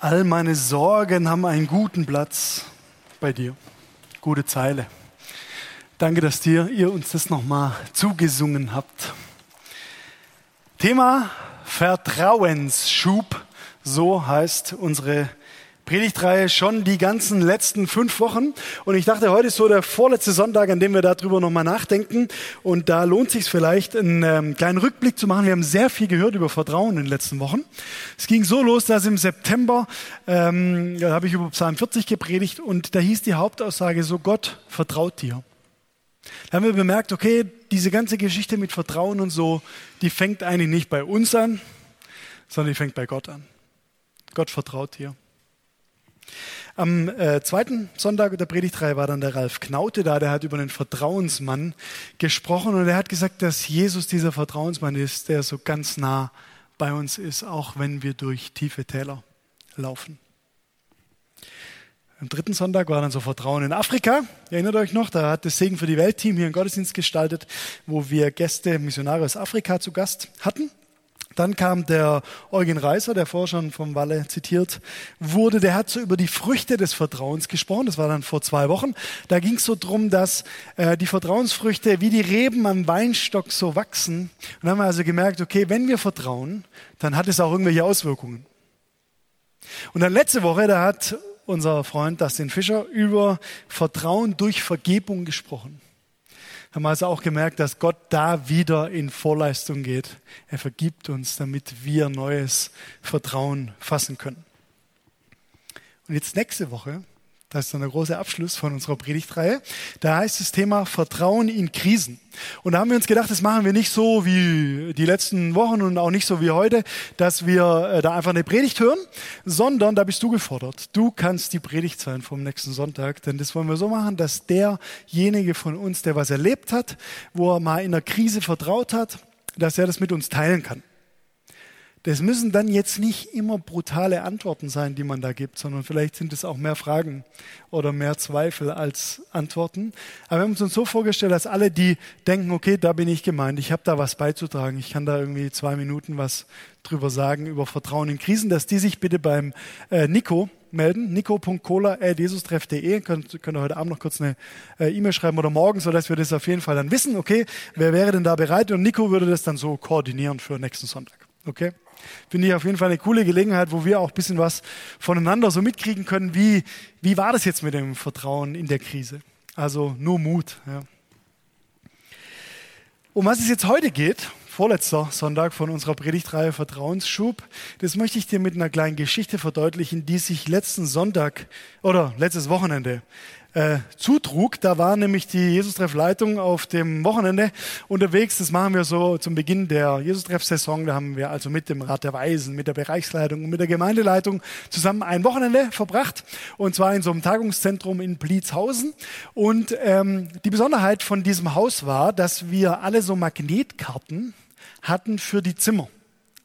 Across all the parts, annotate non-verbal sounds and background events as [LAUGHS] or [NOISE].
All meine Sorgen haben einen guten Platz bei dir. Gute Zeile. Danke, dass dir, ihr uns das nochmal zugesungen habt. Thema Vertrauensschub, so heißt unsere Predigtreihe schon die ganzen letzten fünf Wochen. Und ich dachte, heute ist so der vorletzte Sonntag, an dem wir darüber nochmal nachdenken. Und da lohnt sich vielleicht, einen ähm, kleinen Rückblick zu machen. Wir haben sehr viel gehört über Vertrauen in den letzten Wochen. Es ging so los, dass im September, ähm, da habe ich über Psalm 40 gepredigt und da hieß die Hauptaussage so, Gott vertraut dir. Da haben wir bemerkt, okay, diese ganze Geschichte mit Vertrauen und so, die fängt eigentlich nicht bei uns an, sondern die fängt bei Gott an. Gott vertraut dir. Am äh, zweiten Sonntag der Predigtreihe war dann der Ralf Knaute da, der hat über einen Vertrauensmann gesprochen und er hat gesagt, dass Jesus dieser Vertrauensmann ist, der so ganz nah bei uns ist, auch wenn wir durch tiefe Täler laufen. Am dritten Sonntag war dann so Vertrauen in Afrika. Erinnert euch noch, da hat das Segen für die Welt-Team hier einen Gottesdienst gestaltet, wo wir Gäste, Missionare aus Afrika zu Gast hatten. Dann kam der Eugen Reiser, der vorher schon vom Walle zitiert wurde, der hat so über die Früchte des Vertrauens gesprochen. Das war dann vor zwei Wochen. Da ging es so drum, dass äh, die Vertrauensfrüchte wie die Reben am Weinstock so wachsen. Und dann haben wir also gemerkt, okay, wenn wir vertrauen, dann hat es auch irgendwelche Auswirkungen. Und dann letzte Woche, da hat unser Freund Dustin Fischer über Vertrauen durch Vergebung gesprochen haben wir also auch gemerkt, dass Gott da wieder in Vorleistung geht. Er vergibt uns, damit wir neues Vertrauen fassen können. Und jetzt nächste Woche das ist dann der große Abschluss von unserer Predigtreihe. Da heißt das Thema Vertrauen in Krisen. Und da haben wir uns gedacht, das machen wir nicht so wie die letzten Wochen und auch nicht so wie heute, dass wir äh, da einfach eine Predigt hören, sondern da bist du gefordert. Du kannst die Predigt sein vom nächsten Sonntag, denn das wollen wir so machen, dass derjenige von uns, der was erlebt hat, wo er mal in einer Krise vertraut hat, dass er das mit uns teilen kann. Das müssen dann jetzt nicht immer brutale Antworten sein, die man da gibt, sondern vielleicht sind es auch mehr Fragen oder mehr Zweifel als Antworten. Aber wir haben uns so vorgestellt, dass alle, die denken, okay, da bin ich gemeint, ich habe da was beizutragen, ich kann da irgendwie zwei Minuten was drüber sagen über Vertrauen in Krisen, dass die sich bitte beim äh, Nico melden, nico.cola.jesustreff.de. Könnt, könnt ihr heute Abend noch kurz eine äh, E-Mail schreiben oder morgen, sodass wir das auf jeden Fall dann wissen. Okay, wer wäre denn da bereit? Und Nico würde das dann so koordinieren für nächsten Sonntag. Okay? Finde ich auf jeden Fall eine coole Gelegenheit, wo wir auch ein bisschen was voneinander so mitkriegen können. Wie, wie war das jetzt mit dem Vertrauen in der Krise? Also nur Mut. Ja. Um was es jetzt heute geht, vorletzter Sonntag von unserer Predigtreihe Vertrauensschub, das möchte ich dir mit einer kleinen Geschichte verdeutlichen, die sich letzten Sonntag oder letztes Wochenende äh, zutrug. Da war nämlich die Jesus-Treff-Leitung auf dem Wochenende unterwegs. Das machen wir so zum Beginn der Jesus-Treff-Saison. Da haben wir also mit dem Rat der Weisen, mit der Bereichsleitung und mit der Gemeindeleitung zusammen ein Wochenende verbracht. Und zwar in so einem Tagungszentrum in Blitzhausen. Und ähm, die Besonderheit von diesem Haus war, dass wir alle so Magnetkarten hatten für die Zimmer.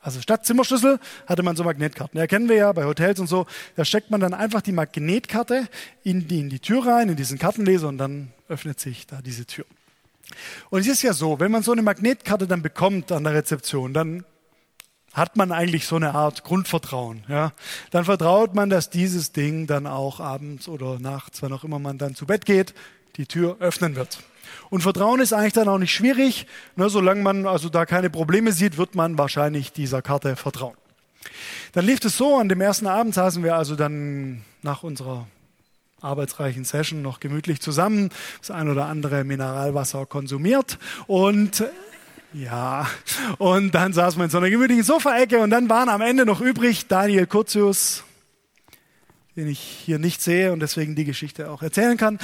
Also statt Zimmerschlüssel hatte man so Magnetkarten. Ja, kennen wir ja bei Hotels und so. Da steckt man dann einfach die Magnetkarte in die, in die Tür rein, in diesen Kartenleser und dann öffnet sich da diese Tür. Und es ist ja so, wenn man so eine Magnetkarte dann bekommt an der Rezeption, dann hat man eigentlich so eine Art Grundvertrauen. Ja? Dann vertraut man, dass dieses Ding dann auch abends oder nachts, wann auch immer man dann zu Bett geht, die Tür öffnen wird. Und Vertrauen ist eigentlich dann auch nicht schwierig. Ne, solange man also da keine Probleme sieht, wird man wahrscheinlich dieser Karte vertrauen. Dann lief es so, an dem ersten Abend saßen wir also dann nach unserer arbeitsreichen Session noch gemütlich zusammen, das ein oder andere Mineralwasser konsumiert und ja, und dann saßen wir in so einer gemütlichen Sofaecke und dann waren am Ende noch übrig Daniel Kurzius, den ich hier nicht sehe und deswegen die Geschichte auch erzählen kann.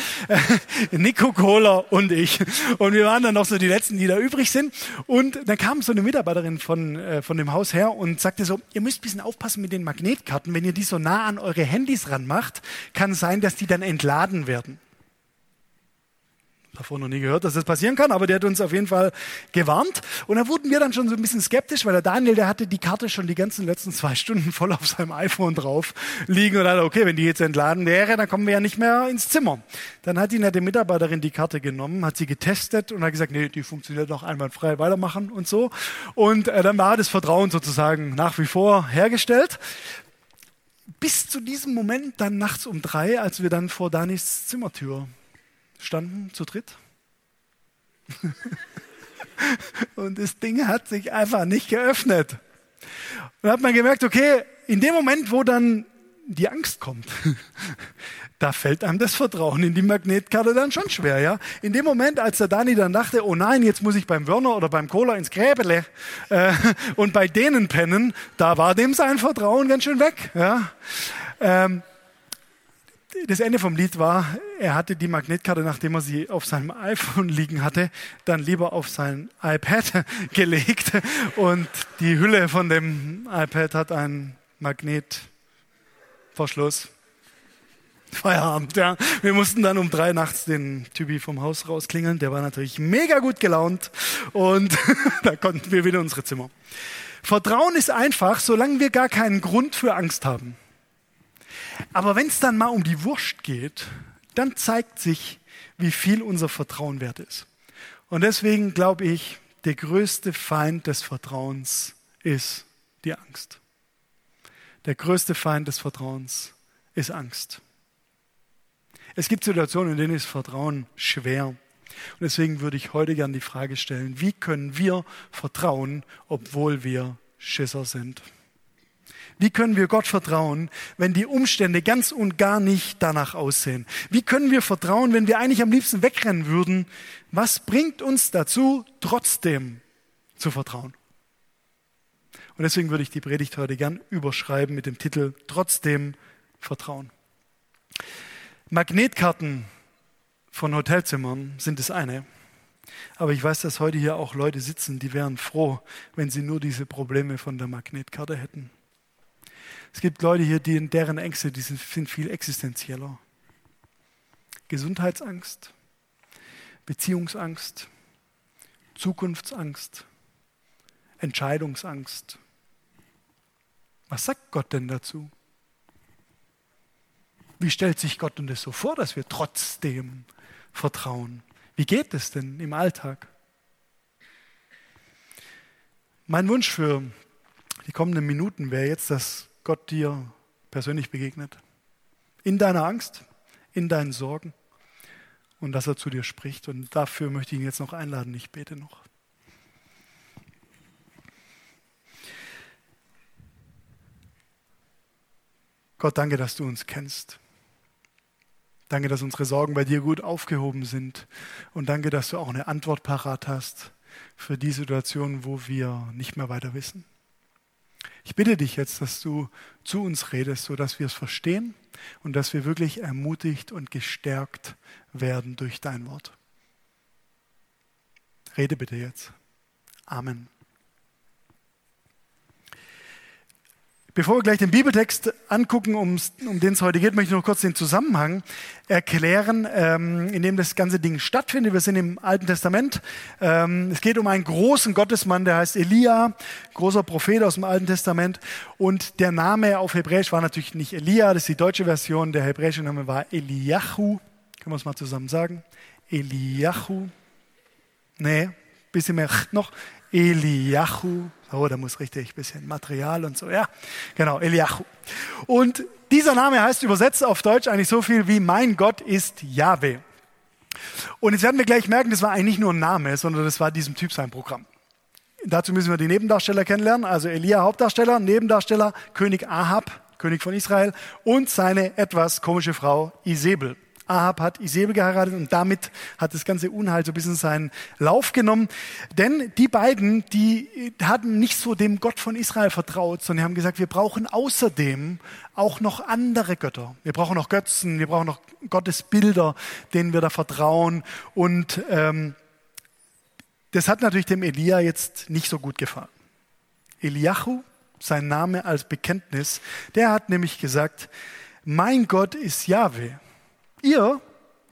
[LAUGHS] Nico Kohler und ich. Und wir waren dann noch so die Letzten, die da übrig sind. Und dann kam so eine Mitarbeiterin von, äh, von dem Haus her und sagte so, ihr müsst ein bisschen aufpassen mit den Magnetkarten. Wenn ihr die so nah an eure Handys ranmacht, kann es sein, dass die dann entladen werden davor noch nie gehört, dass das passieren kann, aber der hat uns auf jeden Fall gewarnt. Und da wurden wir dann schon so ein bisschen skeptisch, weil der Daniel, der hatte die Karte schon die ganzen letzten zwei Stunden voll auf seinem iPhone drauf liegen und dachte, okay, wenn die jetzt entladen wäre, dann kommen wir ja nicht mehr ins Zimmer. Dann hat die nette Mitarbeiterin die Karte genommen, hat sie getestet und hat gesagt, nee, die funktioniert noch einwandfrei, weitermachen und so. Und äh, dann war das Vertrauen sozusagen nach wie vor hergestellt bis zu diesem Moment dann nachts um drei, als wir dann vor Danis Zimmertür standen, zu dritt. [LAUGHS] Und das Ding hat sich einfach nicht geöffnet. Und dann hat man gemerkt, okay, in dem Moment, wo dann die Angst kommt, [LAUGHS] da fällt einem das Vertrauen in die Magnetkarte dann schon schwer, ja. In dem Moment, als der Dani dann dachte, oh nein, jetzt muss ich beim Wörner oder beim Kohler ins Gräbele äh, [LAUGHS] und bei denen pennen, da war dem sein Vertrauen ganz schön weg, ja. Ähm, das Ende vom Lied war, er hatte die Magnetkarte, nachdem er sie auf seinem iPhone liegen hatte, dann lieber auf sein iPad [LAUGHS] gelegt und die Hülle von dem iPad hat einen Magnetverschluss. Feierabend, ja. Wir mussten dann um drei nachts den Typi vom Haus rausklingeln. Der war natürlich mega gut gelaunt und [LAUGHS] da konnten wir wieder unsere Zimmer. Vertrauen ist einfach, solange wir gar keinen Grund für Angst haben. Aber wenn es dann mal um die Wurst geht, dann zeigt sich, wie viel unser Vertrauen wert ist. Und deswegen glaube ich, der größte Feind des Vertrauens ist die Angst. Der größte Feind des Vertrauens ist Angst. Es gibt Situationen, in denen ist Vertrauen schwer. Und deswegen würde ich heute gerne die Frage stellen, wie können wir vertrauen, obwohl wir Schisser sind? Wie können wir Gott vertrauen, wenn die Umstände ganz und gar nicht danach aussehen? Wie können wir vertrauen, wenn wir eigentlich am liebsten wegrennen würden? Was bringt uns dazu, trotzdem zu vertrauen? Und deswegen würde ich die Predigt heute gern überschreiben mit dem Titel Trotzdem Vertrauen. Magnetkarten von Hotelzimmern sind das eine. Aber ich weiß, dass heute hier auch Leute sitzen, die wären froh, wenn sie nur diese Probleme von der Magnetkarte hätten. Es gibt Leute hier, die deren Ängste, die sind, sind viel existenzieller. Gesundheitsangst, Beziehungsangst, Zukunftsangst, Entscheidungsangst. Was sagt Gott denn dazu? Wie stellt sich Gott denn das so vor, dass wir trotzdem vertrauen? Wie geht es denn im Alltag? Mein Wunsch für die kommenden Minuten wäre jetzt, dass Gott dir persönlich begegnet. In deiner Angst, in deinen Sorgen und dass er zu dir spricht. Und dafür möchte ich ihn jetzt noch einladen. Ich bete noch. Gott, danke, dass du uns kennst. Danke, dass unsere Sorgen bei dir gut aufgehoben sind. Und danke, dass du auch eine Antwort parat hast für die Situation, wo wir nicht mehr weiter wissen. Ich bitte dich jetzt, dass du zu uns redest, sodass wir es verstehen und dass wir wirklich ermutigt und gestärkt werden durch dein Wort. Rede bitte jetzt. Amen. Bevor wir gleich den Bibeltext angucken, um den es heute geht, möchte ich noch kurz den Zusammenhang erklären, ähm, in dem das ganze Ding stattfindet. Wir sind im Alten Testament. Ähm, es geht um einen großen Gottesmann, der heißt Elia, großer Prophet aus dem Alten Testament. Und der Name auf Hebräisch war natürlich nicht Elia, das ist die deutsche Version. Der hebräische Name war Eliahu. Können wir es mal zusammen sagen? Eliahu. Nee, bisschen mehr noch. Eliahu. Oh, da muss richtig bisschen Material und so. Ja, genau, Eliahu. Und dieser Name heißt übersetzt auf Deutsch eigentlich so viel wie mein Gott ist Yahweh. Und jetzt werden wir gleich merken, das war eigentlich nicht nur ein Name, sondern das war diesem Typ sein Programm. Dazu müssen wir die Nebendarsteller kennenlernen. Also Elia Hauptdarsteller, Nebendarsteller König Ahab, König von Israel und seine etwas komische Frau Isabel. Ahab hat Isabel geheiratet und damit hat das ganze Unheil so ein bisschen seinen Lauf genommen. Denn die beiden, die hatten nicht so dem Gott von Israel vertraut, sondern haben gesagt, wir brauchen außerdem auch noch andere Götter. Wir brauchen noch Götzen, wir brauchen noch Gottesbilder, denen wir da vertrauen. Und ähm, das hat natürlich dem Elia jetzt nicht so gut gefallen. Eliahu, sein Name als Bekenntnis, der hat nämlich gesagt, mein Gott ist Yahweh. Ihr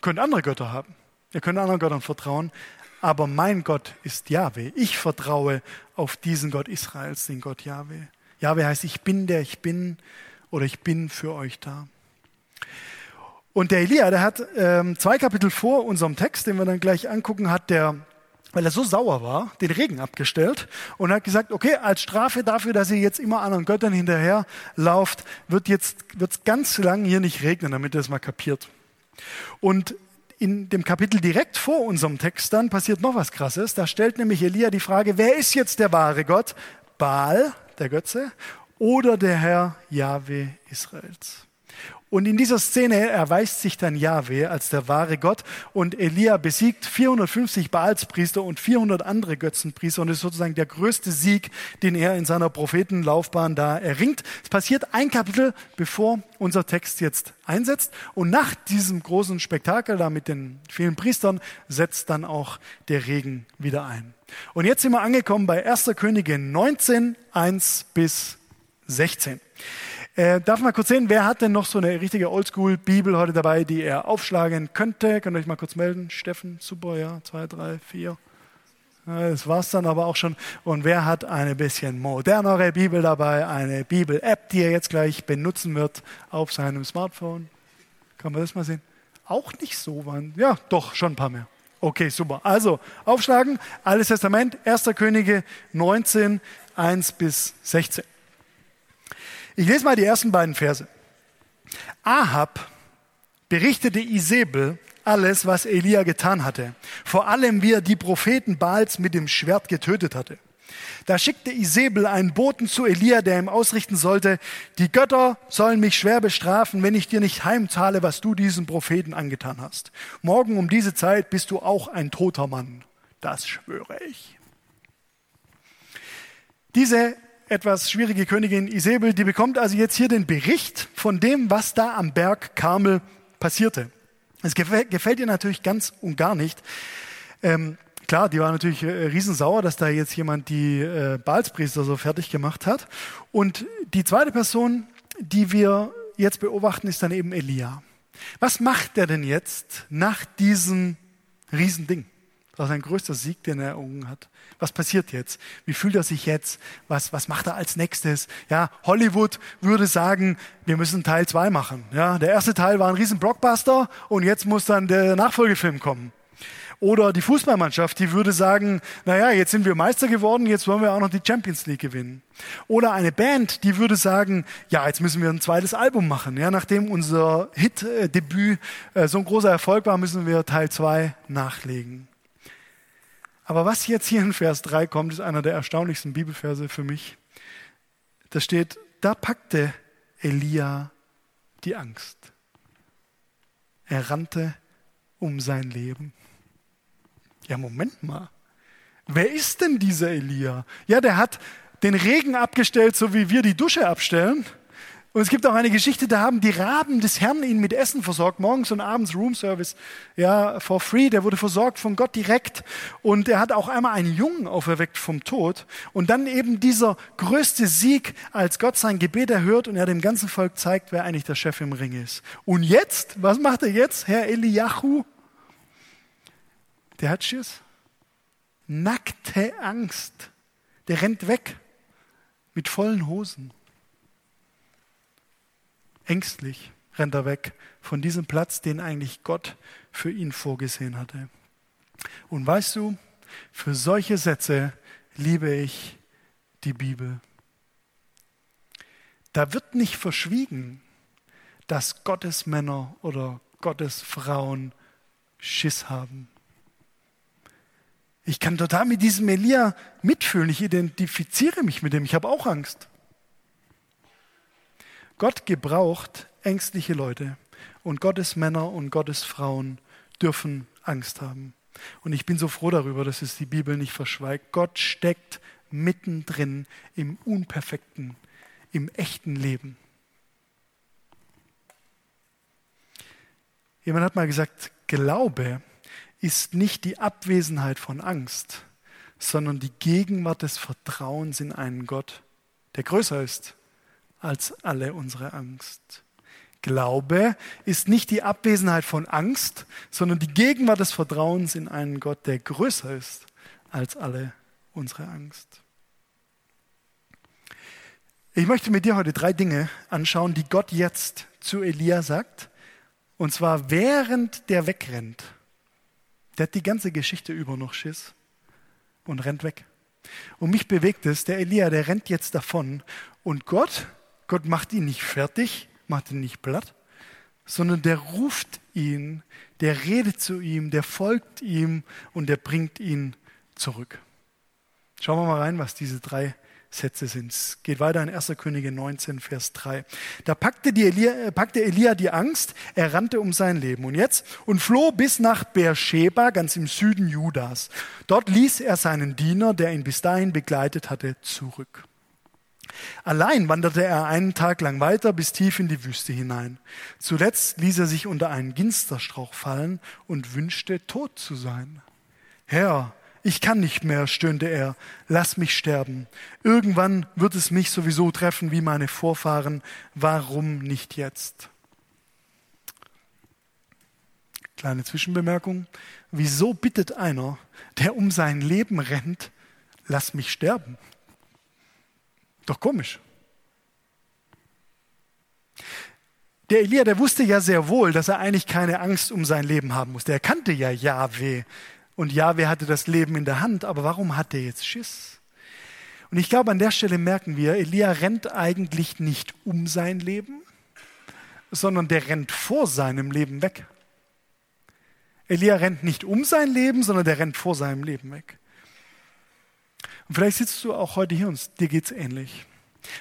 könnt andere Götter haben. Ihr könnt anderen Göttern vertrauen. Aber mein Gott ist Jahwe. Ich vertraue auf diesen Gott Israels, den Gott Jahwe. Jahwe heißt, ich bin der ich bin oder ich bin für euch da. Und der Elia, der hat ähm, zwei Kapitel vor unserem Text, den wir dann gleich angucken, hat der weil er so sauer war, den Regen abgestellt und hat gesagt, okay, als Strafe dafür, dass ihr jetzt immer anderen Göttern hinterher lauft, wird jetzt wird's ganz lang hier nicht regnen, damit ihr es mal kapiert. Und in dem Kapitel direkt vor unserem Text dann passiert noch was Krasses. Da stellt nämlich Elia die Frage, wer ist jetzt der wahre Gott? Baal, der Götze, oder der Herr Jahwe Israels? Und in dieser Szene erweist sich dann Yahweh als der wahre Gott und Elia besiegt 450 Baalspriester und 400 andere Götzenpriester und ist sozusagen der größte Sieg, den er in seiner Prophetenlaufbahn da erringt. Es passiert ein Kapitel, bevor unser Text jetzt einsetzt und nach diesem großen Spektakel da mit den vielen Priestern setzt dann auch der Regen wieder ein. Und jetzt sind wir angekommen bei 1. Könige 19, 1 bis 16. Äh, darf mal kurz sehen, wer hat denn noch so eine richtige Oldschool-Bibel heute dabei, die er aufschlagen könnte? Könnt ihr euch mal kurz melden? Steffen, super, ja, zwei, drei, vier. Das war's dann aber auch schon. Und wer hat eine bisschen modernere Bibel dabei? Eine Bibel-App, die er jetzt gleich benutzen wird auf seinem Smartphone. Kann man das mal sehen? Auch nicht so, waren. Ja, doch, schon ein paar mehr. Okay, super. Also, aufschlagen. Alles Testament, 1. Könige 19, 1 bis 16. Ich lese mal die ersten beiden Verse. Ahab berichtete Isabel alles, was Elia getan hatte. Vor allem, wie er die Propheten Baals mit dem Schwert getötet hatte. Da schickte Isabel einen Boten zu Elia, der ihm ausrichten sollte, die Götter sollen mich schwer bestrafen, wenn ich dir nicht heimzahle, was du diesen Propheten angetan hast. Morgen um diese Zeit bist du auch ein toter Mann. Das schwöre ich. Diese etwas schwierige Königin Isabel, die bekommt also jetzt hier den Bericht von dem, was da am Berg Karmel passierte. Es gefällt, ihr natürlich ganz und gar nicht. Ähm, klar, die war natürlich äh, riesensauer, dass da jetzt jemand die äh, Balspriester so fertig gemacht hat. Und die zweite Person, die wir jetzt beobachten, ist dann eben Elia. Was macht er denn jetzt nach diesem Riesending? Das war sein größter Sieg, den er errungen hat. Was passiert jetzt? Wie fühlt er sich jetzt? Was, was macht er als nächstes? Ja, Hollywood würde sagen, wir müssen Teil zwei machen. Ja, der erste Teil war ein riesen Blockbuster und jetzt muss dann der Nachfolgefilm kommen. Oder die Fußballmannschaft, die würde sagen, naja, jetzt sind wir Meister geworden, jetzt wollen wir auch noch die Champions League gewinnen. Oder eine Band, die würde sagen, ja, jetzt müssen wir ein zweites Album machen. Ja, nachdem unser Hit-Debüt äh, so ein großer Erfolg war, müssen wir Teil zwei nachlegen. Aber was jetzt hier in Vers 3 kommt, ist einer der erstaunlichsten Bibelverse für mich. Da steht, da packte Elia die Angst. Er rannte um sein Leben. Ja, Moment mal. Wer ist denn dieser Elia? Ja, der hat den Regen abgestellt, so wie wir die Dusche abstellen. Und es gibt auch eine Geschichte, da haben die Raben des Herrn ihn mit Essen versorgt, morgens und abends Roomservice, ja, for free. Der wurde versorgt von Gott direkt. Und er hat auch einmal einen Jungen auferweckt vom Tod. Und dann eben dieser größte Sieg, als Gott sein Gebet erhört und er dem ganzen Volk zeigt, wer eigentlich der Chef im Ring ist. Und jetzt, was macht er jetzt, Herr Eliyahu? Der hat Schiss. Nackte Angst. Der rennt weg mit vollen Hosen. Ängstlich rennt er weg von diesem Platz, den eigentlich Gott für ihn vorgesehen hatte. Und weißt du, für solche Sätze liebe ich die Bibel. Da wird nicht verschwiegen, dass Gottes Männer oder Gottes Frauen Schiss haben. Ich kann total mit diesem Elia mitfühlen. Ich identifiziere mich mit dem. Ich habe auch Angst. Gott gebraucht ängstliche Leute und Gottes Männer und Gottes Frauen dürfen Angst haben. Und ich bin so froh darüber, dass es die Bibel nicht verschweigt. Gott steckt mittendrin im unperfekten, im echten Leben. Jemand hat mal gesagt, Glaube ist nicht die Abwesenheit von Angst, sondern die Gegenwart des Vertrauens in einen Gott, der größer ist als alle unsere Angst. Glaube ist nicht die Abwesenheit von Angst, sondern die Gegenwart des Vertrauens in einen Gott, der größer ist als alle unsere Angst. Ich möchte mit dir heute drei Dinge anschauen, die Gott jetzt zu Elia sagt. Und zwar während der wegrennt. Der hat die ganze Geschichte über noch Schiss. und rennt weg. Und mich bewegt es, der Elia, der rennt jetzt davon und Gott, Gott macht ihn nicht fertig, macht ihn nicht platt, sondern der ruft ihn, der redet zu ihm, der folgt ihm und der bringt ihn zurück. Schauen wir mal rein, was diese drei Sätze sind. Es geht weiter in 1. Könige 19, Vers 3. Da packte, die Elia, äh, packte Elia die Angst, er rannte um sein Leben. Und jetzt? Und floh bis nach Beersheba, ganz im Süden Judas. Dort ließ er seinen Diener, der ihn bis dahin begleitet hatte, zurück. Allein wanderte er einen Tag lang weiter bis tief in die Wüste hinein. Zuletzt ließ er sich unter einen Ginsterstrauch fallen und wünschte, tot zu sein. Herr, ich kann nicht mehr, stöhnte er, lass mich sterben. Irgendwann wird es mich sowieso treffen wie meine Vorfahren. Warum nicht jetzt? Kleine Zwischenbemerkung. Wieso bittet einer, der um sein Leben rennt, lass mich sterben? Doch komisch. Der Elia, der wusste ja sehr wohl, dass er eigentlich keine Angst um sein Leben haben musste. Er kannte ja Yahweh. Und Yahweh hatte das Leben in der Hand. Aber warum hat er jetzt Schiss? Und ich glaube, an der Stelle merken wir, Elia rennt eigentlich nicht um sein Leben, sondern der rennt vor seinem Leben weg. Elia rennt nicht um sein Leben, sondern der rennt vor seinem Leben weg. Und vielleicht sitzt du auch heute hier und dir geht's ähnlich.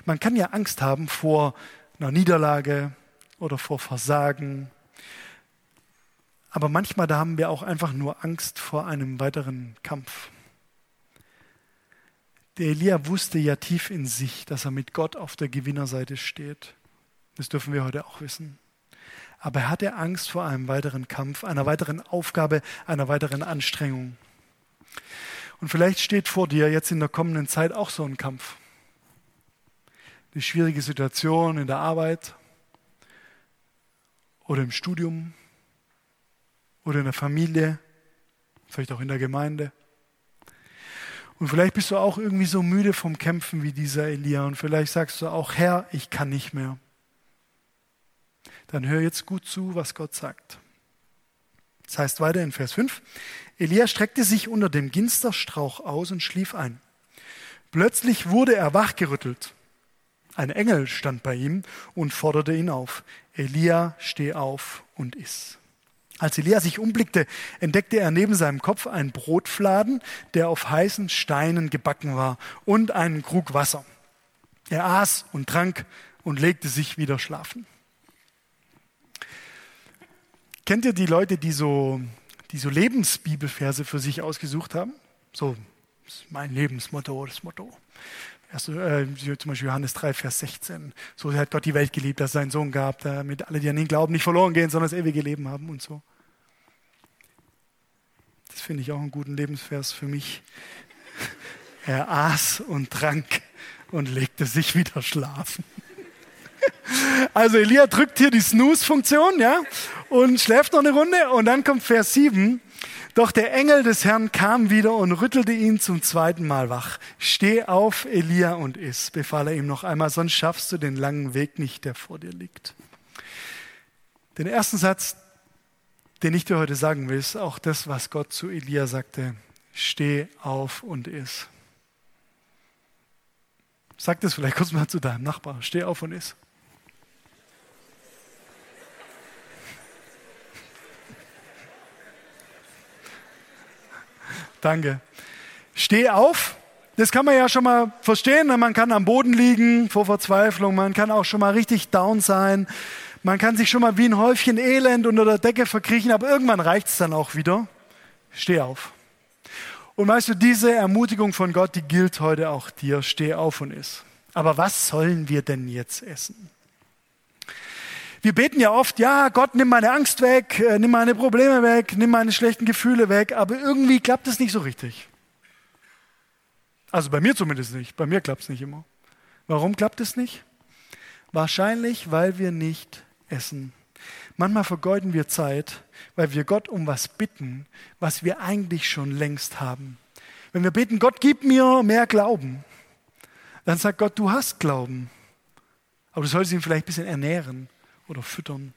Man kann ja Angst haben vor einer Niederlage oder vor Versagen. Aber manchmal da haben wir auch einfach nur Angst vor einem weiteren Kampf. Der Elia wusste ja tief in sich, dass er mit Gott auf der Gewinnerseite steht. Das dürfen wir heute auch wissen. Aber er hatte Angst vor einem weiteren Kampf, einer weiteren Aufgabe, einer weiteren Anstrengung. Und vielleicht steht vor dir jetzt in der kommenden Zeit auch so ein Kampf. Eine schwierige Situation in der Arbeit oder im Studium oder in der Familie, vielleicht auch in der Gemeinde. Und vielleicht bist du auch irgendwie so müde vom Kämpfen wie dieser Elia und vielleicht sagst du auch, Herr, ich kann nicht mehr. Dann hör jetzt gut zu, was Gott sagt. Das heißt weiter in Vers 5, Elia streckte sich unter dem Ginsterstrauch aus und schlief ein. Plötzlich wurde er wachgerüttelt. Ein Engel stand bei ihm und forderte ihn auf. Elia, steh auf und iss. Als Elia sich umblickte, entdeckte er neben seinem Kopf einen Brotfladen, der auf heißen Steinen gebacken war, und einen Krug Wasser. Er aß und trank und legte sich wieder schlafen. Kennt ihr die Leute, die so, die so Lebensbibelverse für sich ausgesucht haben? So, das ist mein Lebensmotto, das Motto. Erst, äh, zum Beispiel Johannes 3, Vers 16. So hat Gott die Welt geliebt, dass es seinen Sohn gab, damit alle, die an ihn glauben, nicht verloren gehen, sondern das ewige Leben haben und so. Das finde ich auch einen guten Lebensvers für mich. [LAUGHS] Er aß und trank und legte sich wieder schlafen. [LAUGHS] Also Elia drückt hier die Snooze-Funktion, ja, und schläft noch eine Runde und dann kommt Vers 7. Doch der Engel des Herrn kam wieder und rüttelte ihn zum zweiten Mal wach. Steh auf, Elia, und iss, befahl er ihm noch einmal, sonst schaffst du den langen Weg nicht, der vor dir liegt. Den ersten Satz, den ich dir heute sagen will, ist auch das, was Gott zu Elia sagte. Steh auf und iss. Sag das vielleicht kurz mal zu deinem Nachbar. Steh auf und iss. Danke. Steh auf. Das kann man ja schon mal verstehen. Man kann am Boden liegen vor Verzweiflung. Man kann auch schon mal richtig down sein. Man kann sich schon mal wie ein Häufchen Elend unter der Decke verkriechen. Aber irgendwann reicht es dann auch wieder. Steh auf. Und weißt du, diese Ermutigung von Gott, die gilt heute auch dir. Steh auf und iss. Aber was sollen wir denn jetzt essen? Wir beten ja oft, ja, Gott, nimm meine Angst weg, äh, nimm meine Probleme weg, nimm meine schlechten Gefühle weg, aber irgendwie klappt es nicht so richtig. Also bei mir zumindest nicht. Bei mir klappt es nicht immer. Warum klappt es nicht? Wahrscheinlich, weil wir nicht essen. Manchmal vergeuden wir Zeit, weil wir Gott um was bitten, was wir eigentlich schon längst haben. Wenn wir beten, Gott, gib mir mehr Glauben, dann sagt Gott, du hast Glauben. Aber du solltest ihn vielleicht ein bisschen ernähren oder füttern.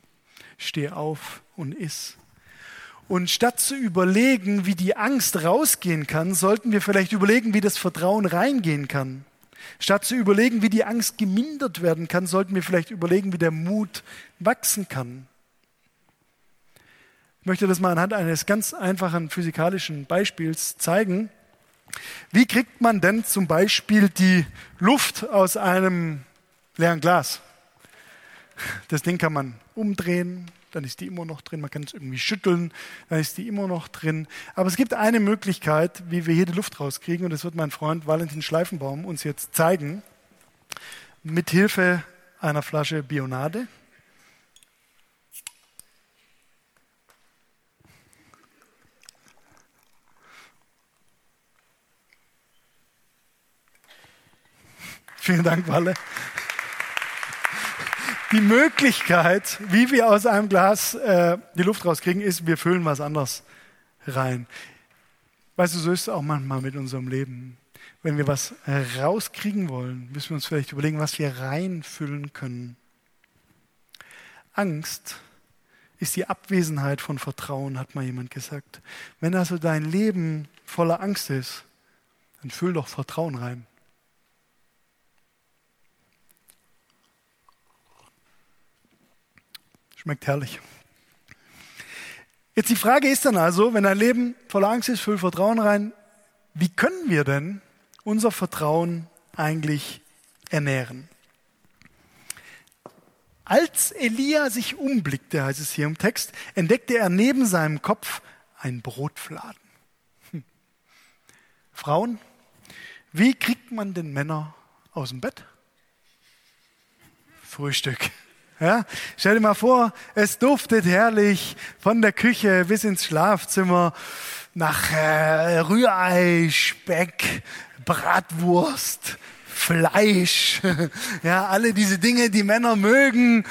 Steh auf und iss. Und statt zu überlegen, wie die Angst rausgehen kann, sollten wir vielleicht überlegen, wie das Vertrauen reingehen kann. Statt zu überlegen, wie die Angst gemindert werden kann, sollten wir vielleicht überlegen, wie der Mut wachsen kann. Ich möchte das mal anhand eines ganz einfachen physikalischen Beispiels zeigen. Wie kriegt man denn zum Beispiel die Luft aus einem leeren Glas? Das Ding kann man umdrehen, dann ist die immer noch drin. Man kann es irgendwie schütteln, dann ist die immer noch drin. Aber es gibt eine Möglichkeit, wie wir hier die Luft rauskriegen, und das wird mein Freund Valentin Schleifenbaum uns jetzt zeigen, mit Hilfe einer Flasche Bionade. Vielen Dank, Walle. Die Möglichkeit, wie wir aus einem Glas äh, die Luft rauskriegen, ist, wir füllen was anderes rein. Weißt du, so ist es auch manchmal mit unserem Leben. Wenn wir was rauskriegen wollen, müssen wir uns vielleicht überlegen, was wir reinfüllen können. Angst ist die Abwesenheit von Vertrauen, hat mal jemand gesagt. Wenn also dein Leben voller Angst ist, dann füll doch Vertrauen rein. Schmeckt herrlich. Jetzt die Frage ist dann also, wenn dein Leben voller Angst ist, füll Vertrauen rein, wie können wir denn unser Vertrauen eigentlich ernähren? Als Elia sich umblickte, heißt es hier im Text, entdeckte er neben seinem Kopf ein Brotfladen. Hm. Frauen, wie kriegt man den Männer aus dem Bett? Frühstück. Ja? Stell dir mal vor, es duftet herrlich von der Küche bis ins Schlafzimmer nach äh, Rührei, Speck, Bratwurst, Fleisch. [LAUGHS] Ja, alle diese Dinge, die Männer mögen.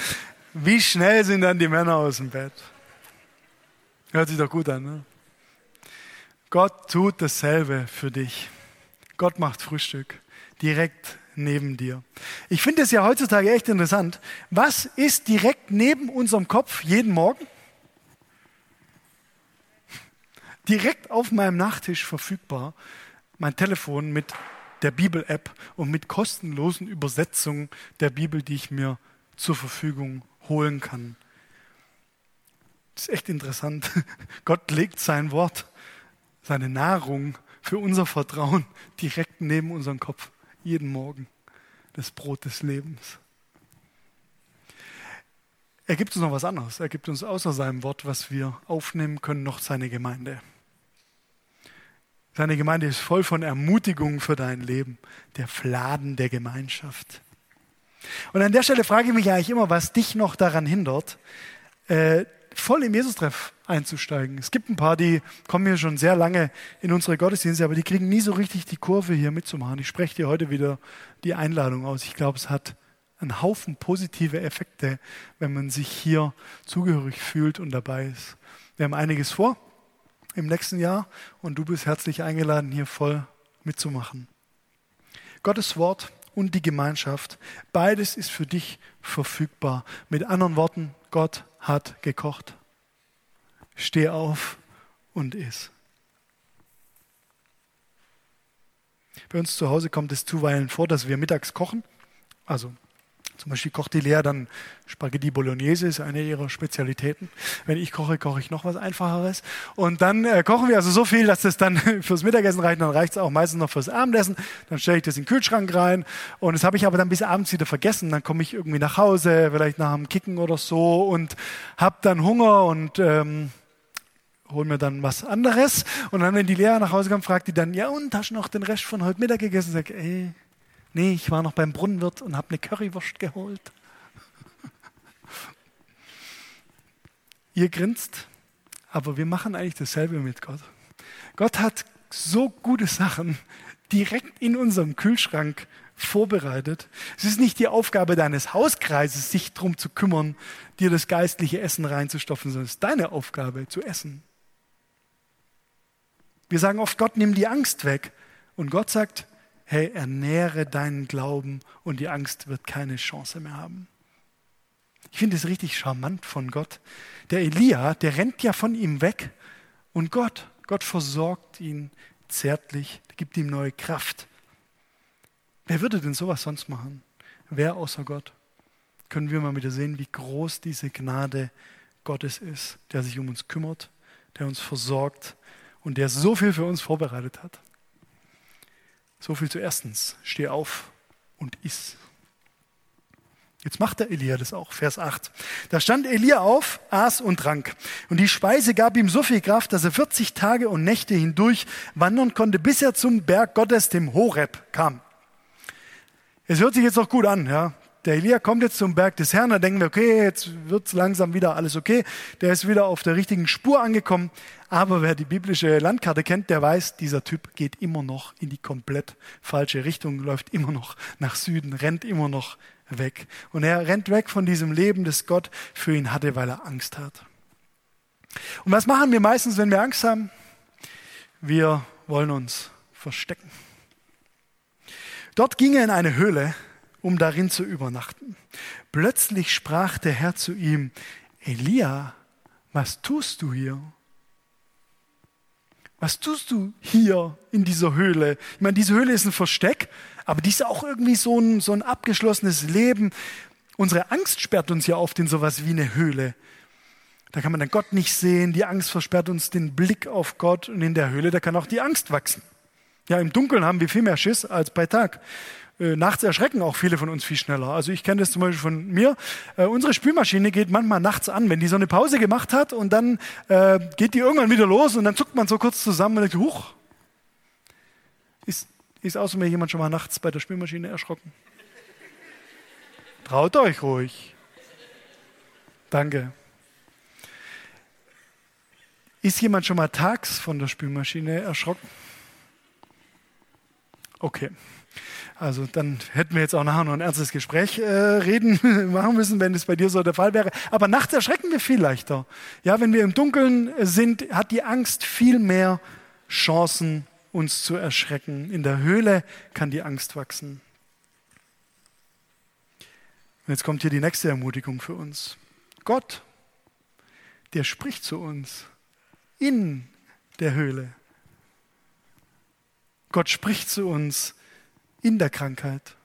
Wie schnell sind dann die Männer aus dem Bett? Hört sich doch gut an. Ne? Gott tut dasselbe für dich. Gott macht Frühstück direkt neben dir. Ich finde es ja heutzutage echt interessant. Was ist direkt neben unserem Kopf jeden Morgen? Direkt auf meinem Nachttisch verfügbar mein Telefon mit der Bibel-App und mit kostenlosen Übersetzungen der Bibel, die ich mir zur Verfügung holen kann. Das ist echt interessant. [LAUGHS] Gott legt sein Wort, seine Nahrung für unser Vertrauen direkt neben unseren Kopf jeden Morgen das Brot des Lebens. Er gibt uns noch was anderes. Er gibt uns außer seinem Wort, was wir aufnehmen können, noch seine Gemeinde. Seine Gemeinde ist voll von Ermutigung für dein Leben, der Fladen der Gemeinschaft. Und an der Stelle frage ich mich eigentlich immer, was dich noch daran hindert, äh, voll im Jesus-Treff einzusteigen. Es gibt ein paar, die kommen hier schon sehr lange in unsere Gottesdienste, aber die kriegen nie so richtig die Kurve hier mitzumachen. Ich spreche dir heute wieder die Einladung aus. Ich glaube, es hat einen Haufen positive Effekte, wenn man sich hier zugehörig fühlt und dabei ist. Wir haben einiges vor im nächsten Jahr und du bist herzlich eingeladen, hier voll mitzumachen. Gottes Wort und die Gemeinschaft, beides ist für dich verfügbar. Mit anderen Worten, Gott hat gekocht. Steh auf und iss. Bei uns zu Hause kommt es zuweilen vor, dass wir mittags kochen. Also zum Beispiel kocht die Lea dann Spaghetti Bolognese, ist eine ihrer Spezialitäten. Wenn ich koche, koche ich noch was Einfacheres. Und dann äh, kochen wir also so viel, dass das dann [LAUGHS] fürs Mittagessen reicht. Dann reicht es auch meistens noch fürs Abendessen. Dann stelle ich das in den Kühlschrank rein. Und das habe ich aber dann bis abends wieder vergessen. Dann komme ich irgendwie nach Hause, vielleicht nach dem Kicken oder so und habe dann Hunger und ähm, hol mir dann was anderes. Und dann, wenn die Lea nach Hause kommt, fragt die dann, ja und, hast du noch den Rest von heute Mittag gegessen? Sag, ey, Nee, ich war noch beim Brunnenwirt und habe eine Currywurst geholt. [LAUGHS] Ihr grinst, aber wir machen eigentlich dasselbe mit Gott. Gott hat so gute Sachen direkt in unserem Kühlschrank vorbereitet. Es ist nicht die Aufgabe deines Hauskreises, sich darum zu kümmern, dir das geistliche Essen reinzustopfen, sondern es ist deine Aufgabe zu essen. Wir sagen oft, Gott nimm die Angst weg. Und Gott sagt, hey, ernähre deinen Glauben und die Angst wird keine Chance mehr haben. Ich finde es richtig charmant von Gott. Der Elia, der rennt ja von ihm weg und Gott, Gott versorgt ihn zärtlich, gibt ihm neue Kraft. Wer würde denn sowas sonst machen? Wer außer Gott? Können wir mal wieder sehen, wie groß diese Gnade Gottes ist, der sich um uns kümmert, der uns versorgt und der so viel für uns vorbereitet hat. So viel zu erstens. Steh auf und iss. Jetzt macht der Elia das auch, Vers 8. Da stand Elia auf, aß und trank. Und die Speise gab ihm so viel Kraft, dass er 40 Tage und Nächte hindurch wandern konnte, bis er zum Berg Gottes, dem Horeb, kam. Es hört sich jetzt auch gut an, ja. Der Elia kommt jetzt zum Berg des Herrn, da denken wir, okay, jetzt wird's langsam wieder alles okay. Der ist wieder auf der richtigen Spur angekommen. Aber wer die biblische Landkarte kennt, der weiß, dieser Typ geht immer noch in die komplett falsche Richtung, läuft immer noch nach Süden, rennt immer noch weg. Und er rennt weg von diesem Leben, das Gott für ihn hatte, weil er Angst hat. Und was machen wir meistens, wenn wir Angst haben? Wir wollen uns verstecken. Dort ging er in eine Höhle, um darin zu übernachten. Plötzlich sprach der Herr zu ihm, Elia, was tust du hier? Was tust du hier in dieser Höhle? Ich meine, diese Höhle ist ein Versteck, aber die ist auch irgendwie so ein, so ein abgeschlossenes Leben. Unsere Angst sperrt uns ja oft in sowas wie eine Höhle. Da kann man dann Gott nicht sehen, die Angst versperrt uns den Blick auf Gott und in der Höhle, da kann auch die Angst wachsen. Ja, im Dunkeln haben wir viel mehr Schiss als bei Tag. Äh, nachts erschrecken auch viele von uns viel schneller. Also ich kenne das zum Beispiel von mir. Äh, unsere Spülmaschine geht manchmal nachts an, wenn die so eine Pause gemacht hat und dann äh, geht die irgendwann wieder los und dann zuckt man so kurz zusammen und denkt, huch, ist, ist außer mir jemand schon mal nachts bei der Spülmaschine erschrocken? Traut euch ruhig. Danke. Ist jemand schon mal tags von der Spülmaschine erschrocken? Okay. Also dann hätten wir jetzt auch nachher noch ein ernstes Gespräch äh, reden [LAUGHS] machen müssen, wenn es bei dir so der Fall wäre. Aber nachts erschrecken wir viel leichter. Ja, wenn wir im Dunkeln sind, hat die Angst viel mehr Chancen, uns zu erschrecken. In der Höhle kann die Angst wachsen. Und jetzt kommt hier die nächste Ermutigung für uns. Gott, der spricht zu uns in der Höhle. Gott spricht zu uns in der Krankheit,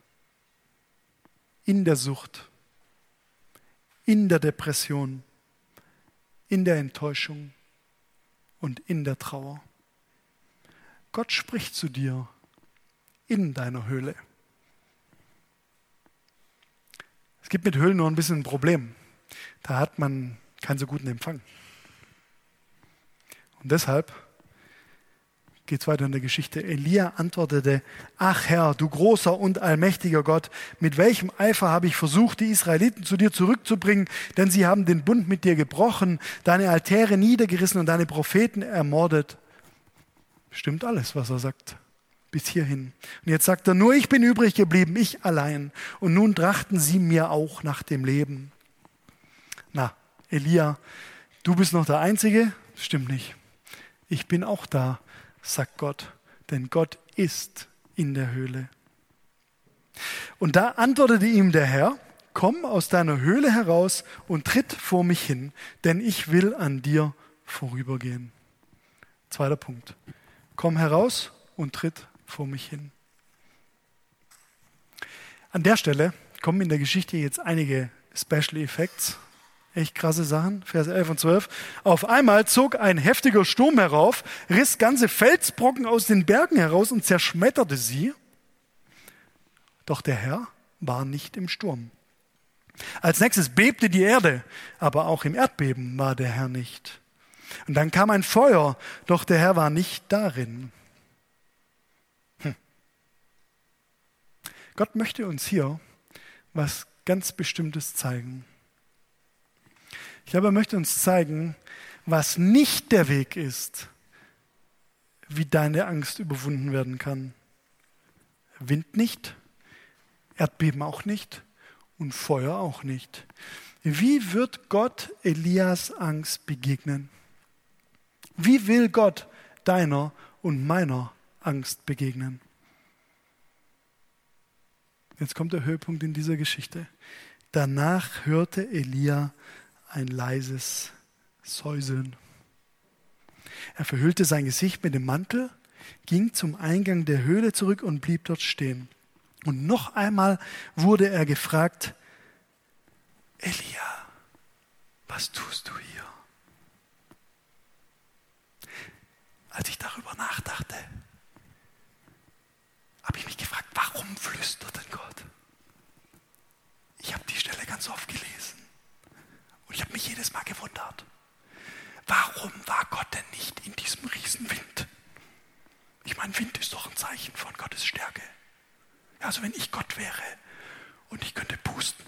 in der Sucht, in der Depression, in der Enttäuschung und in der Trauer. Gott spricht zu dir in deiner Höhle. Es gibt mit Höhlen nur ein bisschen ein Problem. Da hat man keinen so guten Empfang. Und deshalb geht es weiter in der Geschichte. Elia antwortete, ach Herr, du großer und allmächtiger Gott, mit welchem Eifer habe ich versucht, die Israeliten zu dir zurückzubringen, denn sie haben den Bund mit dir gebrochen, deine Altäre niedergerissen und deine Propheten ermordet. Stimmt alles, was er sagt. Bis hierhin. Und jetzt sagt er, nur ich bin übrig geblieben, ich allein. Und nun trachten sie mir auch nach dem Leben. Na, Elia, du bist noch der Einzige? Stimmt nicht. Ich bin auch da sagt Gott, denn Gott ist in der Höhle. Und da antwortete ihm der Herr, komm aus deiner Höhle heraus und tritt vor mich hin, denn ich will an dir vorübergehen. Zweiter Punkt. Komm heraus und tritt vor mich hin. An der Stelle kommen in der Geschichte jetzt einige Special Effects Echt krasse Sachen. Vers 11 und 12. Auf einmal zog ein heftiger Sturm herauf, riss ganze Felsbrocken aus den Bergen heraus und zerschmetterte sie. Doch der Herr war nicht im Sturm. Als nächstes bebte die Erde, aber auch im Erdbeben war der Herr nicht. Und dann kam ein Feuer, doch der Herr war nicht darin. Hm. Gott möchte uns hier was ganz Bestimmtes zeigen. Ich glaube, er möchte uns zeigen, was nicht der Weg ist, wie deine Angst überwunden werden kann. Wind nicht, Erdbeben auch nicht und Feuer auch nicht. Wie wird Gott Elias Angst begegnen? Wie will Gott deiner und meiner Angst begegnen? Jetzt kommt der Höhepunkt in dieser Geschichte. Danach hörte Elia ein leises Säuseln. Er verhüllte sein Gesicht mit dem Mantel, ging zum Eingang der Höhle zurück und blieb dort stehen. Und noch einmal wurde er gefragt, Elia, was tust du hier? Als ich darüber nachdachte, habe ich mich gefragt, warum flüstert denn Gott? Ich habe die Stelle ganz oft gelesen und ich habe mich jedes Mal gewundert. Warum war Gott denn nicht in diesem Riesenwind? Ich meine, Wind ist doch ein Zeichen von Gottes Stärke. Also wenn ich Gott wäre und ich könnte pusten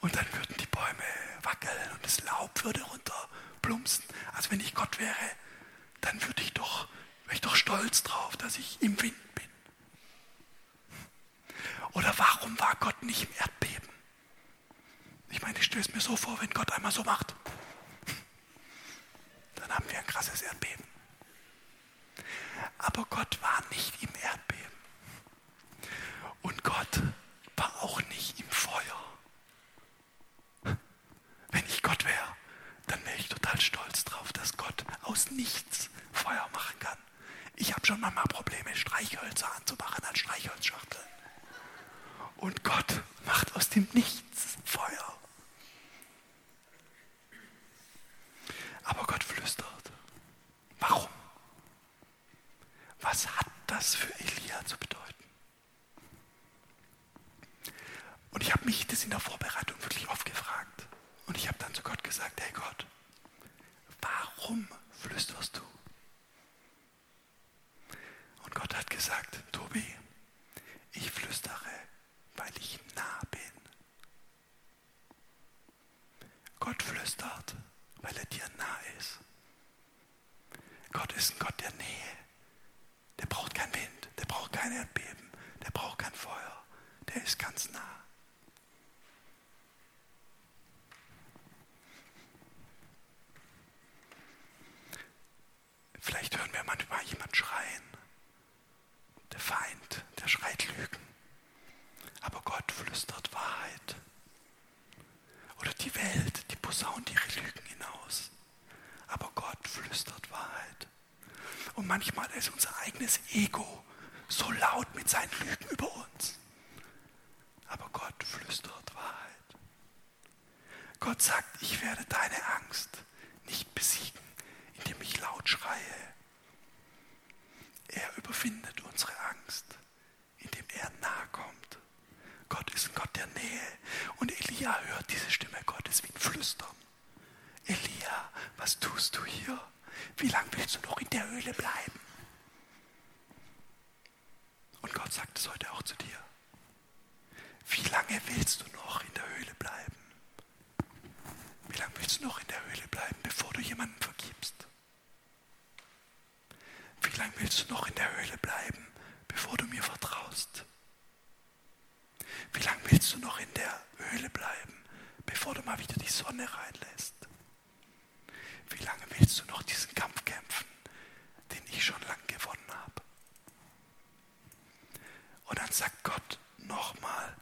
und dann würden die Bäume wackeln und das Laub würde runterplumpsen. Also wenn ich Gott wäre, dann würde ich doch, wäre ich doch stolz drauf, dass ich im Wind bin. Oder warum war Gott nicht im Erdbeben? Ich meine, ich stelle es mir so vor, wenn Gott einmal so macht, dann haben wir ein krasses Erdbeben. Aber Gott war nicht im Erdbeben. Und Gott war auch nicht im Feuer. Wenn ich Gott wäre, dann wäre ich total stolz drauf, dass Gott aus nichts Feuer machen kann. Ich habe schon manchmal Probleme, Streichhölzer anzumachen als Streichholzschachteln. Und Gott macht aus dem Nichts Feuer. Aber Gott flüstert. Warum? Was hat das für Elia zu bedeuten? Und ich habe mich das in der Vorbereitung wirklich oft gefragt. Und ich habe dann zu Gott gesagt, hey Gott, warum flüsterst du? Und Gott hat gesagt, Tobi, ich flüstere, weil ich nah bin. Gott flüstert, weil er dir nah ist. Gott ist ein Gott der Nähe. Der braucht keinen Wind, der braucht kein Erdbeben, der braucht kein Feuer. Der ist ganz nah. Vielleicht hören wir manchmal jemand schreien. Der Feind, der schreit Lügen. Aber Gott flüstert Wahrheit. Oder die Welt, die posaunt ihre Lügen hinaus. Aber Gott flüstert Wahrheit. Und manchmal ist unser eigenes Ego so laut mit seinen Lügen über uns. Aber Gott flüstert Wahrheit. Gott sagt, ich werde deine Angst nicht besiegen indem ich laut schreie. Er überwindet unsere Angst, indem er nahe kommt. Gott ist ein Gott der Nähe. Und Elia hört diese Stimme Gottes wie ein Flüstern. Elia, was tust du hier? Wie lange willst du noch in der Höhle bleiben? Und Gott sagt es heute auch zu dir. Wie lange willst du noch in der Höhle bleiben? Wie lange willst du noch in der Höhle bleiben, bevor du jemanden vergibst? Wie lange willst du noch in der Höhle bleiben, bevor du mir vertraust? Wie lange willst du noch in der Höhle bleiben, bevor du mal wieder die Sonne reinlässt? Wie lange willst du noch diesen Kampf kämpfen, den ich schon lange gewonnen habe? Und dann sagt Gott nochmal,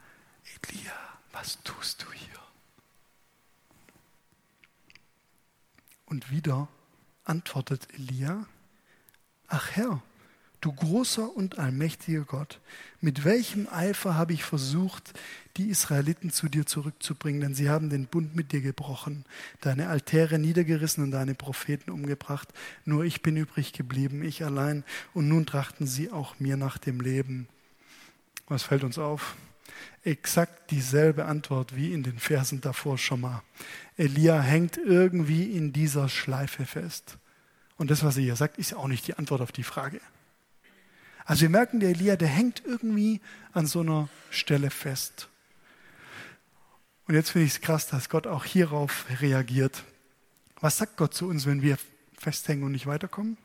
Elia, was tust du hier? Und wieder antwortet Elia, Ach Herr, du großer und allmächtiger Gott, mit welchem Eifer habe ich versucht, die Israeliten zu dir zurückzubringen, denn sie haben den Bund mit dir gebrochen, deine Altäre niedergerissen und deine Propheten umgebracht. Nur ich bin übrig geblieben, ich allein, und nun trachten sie auch mir nach dem Leben. Was fällt uns auf? Exakt dieselbe Antwort wie in den Versen davor schon mal. Elia hängt irgendwie in dieser Schleife fest. Und das, was er hier sagt, ist ja auch nicht die Antwort auf die Frage. Also wir merken, der Elia, der hängt irgendwie an so einer Stelle fest. Und jetzt finde ich es krass, dass Gott auch hierauf reagiert. Was sagt Gott zu uns, wenn wir festhängen und nicht weiterkommen?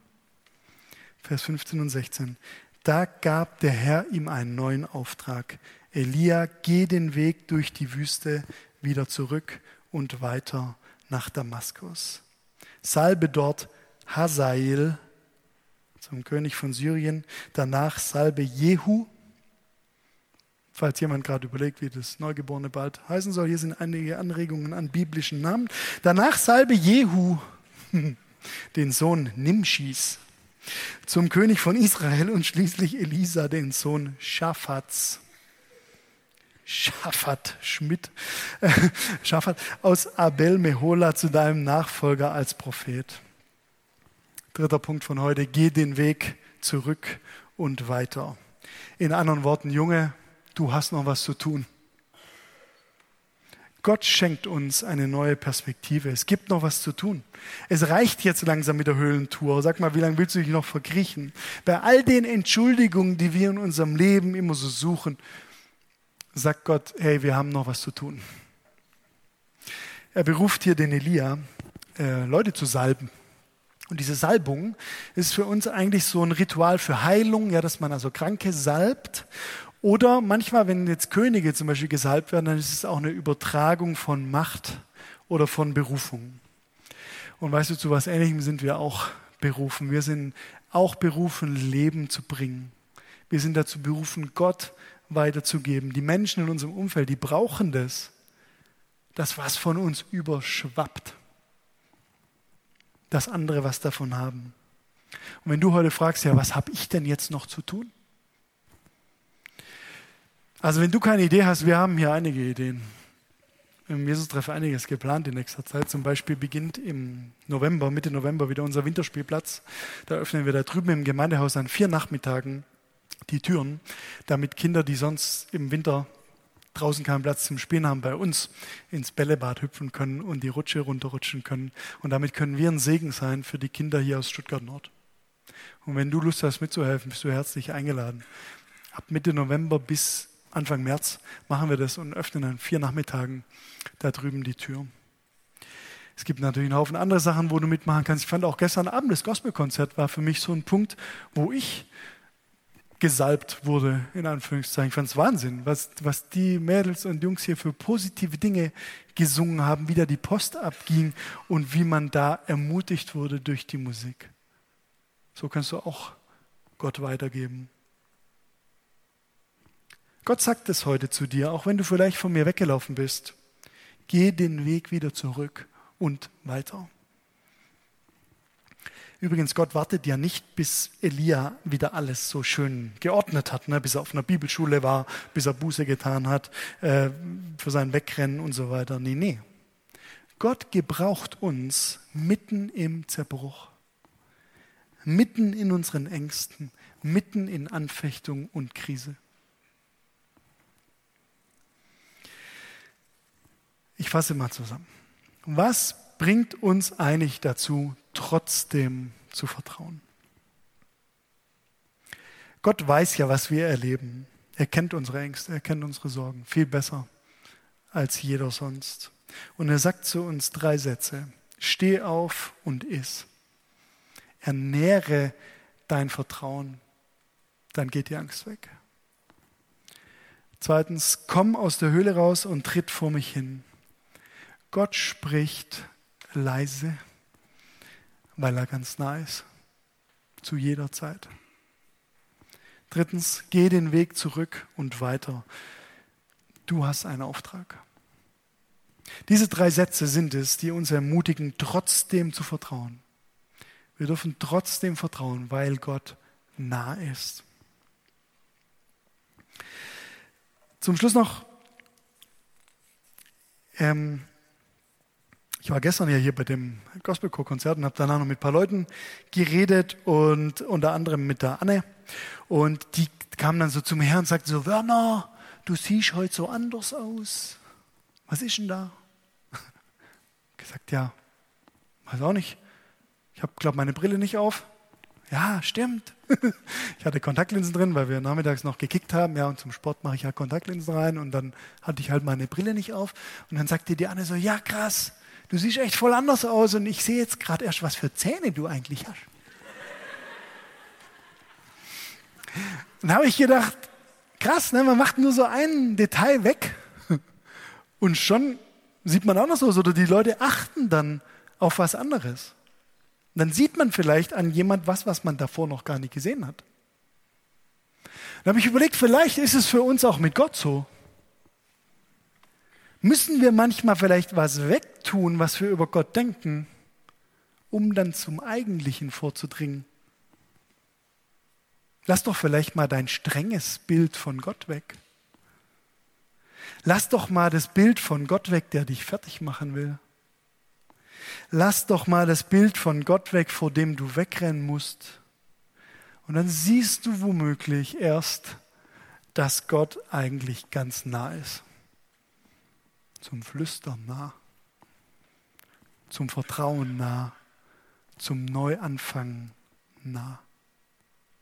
Vers 15 und 16. Da gab der Herr ihm einen neuen Auftrag. Elia, geh den Weg durch die Wüste wieder zurück und weiter nach Damaskus. Salbe dort Hazael zum König von Syrien, danach salbe Jehu falls jemand gerade überlegt, wie das Neugeborene bald heißen soll. Hier sind einige Anregungen an biblischen Namen. Danach salbe Jehu, [LAUGHS] den Sohn Nimschis, zum König von Israel und schließlich Elisa, den Sohn Schaffats. Schafat Schmidt, [LAUGHS] Schafat aus Abel Mehola zu deinem Nachfolger als Prophet. Dritter Punkt von heute, geh den Weg zurück und weiter. In anderen Worten, Junge, du hast noch was zu tun. Gott schenkt uns eine neue Perspektive. Es gibt noch was zu tun. Es reicht jetzt langsam mit der Höhlentour. Sag mal, wie lange willst du dich noch verkriechen? Bei all den Entschuldigungen, die wir in unserem Leben immer so suchen, sagt Gott, hey, wir haben noch was zu tun. Er beruft hier den Elia, äh, Leute zu salben. Und diese Salbung ist für uns eigentlich so ein Ritual für Heilung, ja, dass man also Kranke salbt. Oder manchmal, wenn jetzt Könige zum Beispiel gesalbt werden, dann ist es auch eine Übertragung von Macht oder von Berufung. Und weißt du, zu was Ähnlichem sind wir auch berufen. Wir sind auch berufen, Leben zu bringen. Wir sind dazu berufen, Gott weiterzugeben. Die Menschen in unserem Umfeld, die brauchen das. Das, was von uns überschwappt dass andere was davon haben. Und wenn du heute fragst, ja, was habe ich denn jetzt noch zu tun? Also wenn du keine Idee hast, wir haben hier einige Ideen. Im Jesus-Treff einiges geplant in nächster Zeit. Zum Beispiel beginnt im November, Mitte November wieder unser Winterspielplatz. Da öffnen wir da drüben im Gemeindehaus an vier Nachmittagen die Türen, damit Kinder, die sonst im Winter draußen keinen Platz zum Spielen haben, bei uns ins Bällebad hüpfen können und die Rutsche runterrutschen können. Und damit können wir ein Segen sein für die Kinder hier aus Stuttgart Nord. Und wenn du Lust hast mitzuhelfen, bist du herzlich eingeladen. Ab Mitte November bis Anfang März machen wir das und öffnen an vier Nachmittagen da drüben die Tür. Es gibt natürlich einen Haufen andere Sachen, wo du mitmachen kannst. Ich fand auch gestern Abend das Gospelkonzert war für mich so ein Punkt, wo ich gesalbt wurde, in Anführungszeichen. Ich fand es Wahnsinn, was, was die Mädels und Jungs hier für positive Dinge gesungen haben, wie da die Post abging und wie man da ermutigt wurde durch die Musik. So kannst du auch Gott weitergeben. Gott sagt es heute zu dir, auch wenn du vielleicht von mir weggelaufen bist. Geh den Weg wieder zurück und weiter. Übrigens, Gott wartet ja nicht, bis Elia wieder alles so schön geordnet hat, ne? bis er auf einer Bibelschule war, bis er Buße getan hat äh, für sein Wegrennen und so weiter. Nee, nee. Gott gebraucht uns mitten im Zerbruch, mitten in unseren Ängsten, mitten in Anfechtung und Krise. Ich fasse mal zusammen. Was bringt uns eigentlich dazu, trotzdem zu vertrauen. Gott weiß ja, was wir erleben. Er kennt unsere Ängste, er kennt unsere Sorgen viel besser als jeder sonst. Und er sagt zu uns drei Sätze. Steh auf und iss. Ernähre dein Vertrauen, dann geht die Angst weg. Zweitens, komm aus der Höhle raus und tritt vor mich hin. Gott spricht leise weil er ganz nah ist, zu jeder Zeit. Drittens, geh den Weg zurück und weiter. Du hast einen Auftrag. Diese drei Sätze sind es, die uns ermutigen, trotzdem zu vertrauen. Wir dürfen trotzdem vertrauen, weil Gott nah ist. Zum Schluss noch ähm, ich war gestern ja hier bei dem Gospelchor-Konzert und habe danach noch mit ein paar Leuten geredet und unter anderem mit der Anne. Und die kam dann so zu mir her und sagte so, Werner, du siehst heute so anders aus. Was ist denn da? [LAUGHS] gesagt, ja, weiß auch nicht. Ich habe, glaube meine Brille nicht auf. Ja, stimmt. [LAUGHS] ich hatte Kontaktlinsen drin, weil wir nachmittags noch gekickt haben. Ja, und zum Sport mache ich ja Kontaktlinsen rein. Und dann hatte ich halt meine Brille nicht auf. Und dann sagte die Anne so, ja, krass du siehst echt voll anders aus und ich sehe jetzt gerade erst, was für Zähne du eigentlich hast. Dann habe ich gedacht, krass, ne? man macht nur so ein Detail weg [LAUGHS] und schon sieht man anders aus oder die Leute achten dann auf was anderes. dann sieht man vielleicht an jemand was, was man davor noch gar nicht gesehen hat. Dann habe ich überlegt, vielleicht ist es für uns auch mit Gott so. Müssen wir manchmal vielleicht was wegtun, was wir über Gott denken, um dann zum Eigentlichen vorzudringen? Lass doch vielleicht mal dein strenges Bild von Gott weg. Lass doch mal das Bild von Gott weg, der dich fertig machen will. Lass doch mal das Bild von Gott weg, vor dem du wegrennen musst. Und dann siehst du womöglich erst, dass Gott eigentlich ganz nah ist. Zum Flüstern nah, zum Vertrauen nah, zum Neuanfang nah.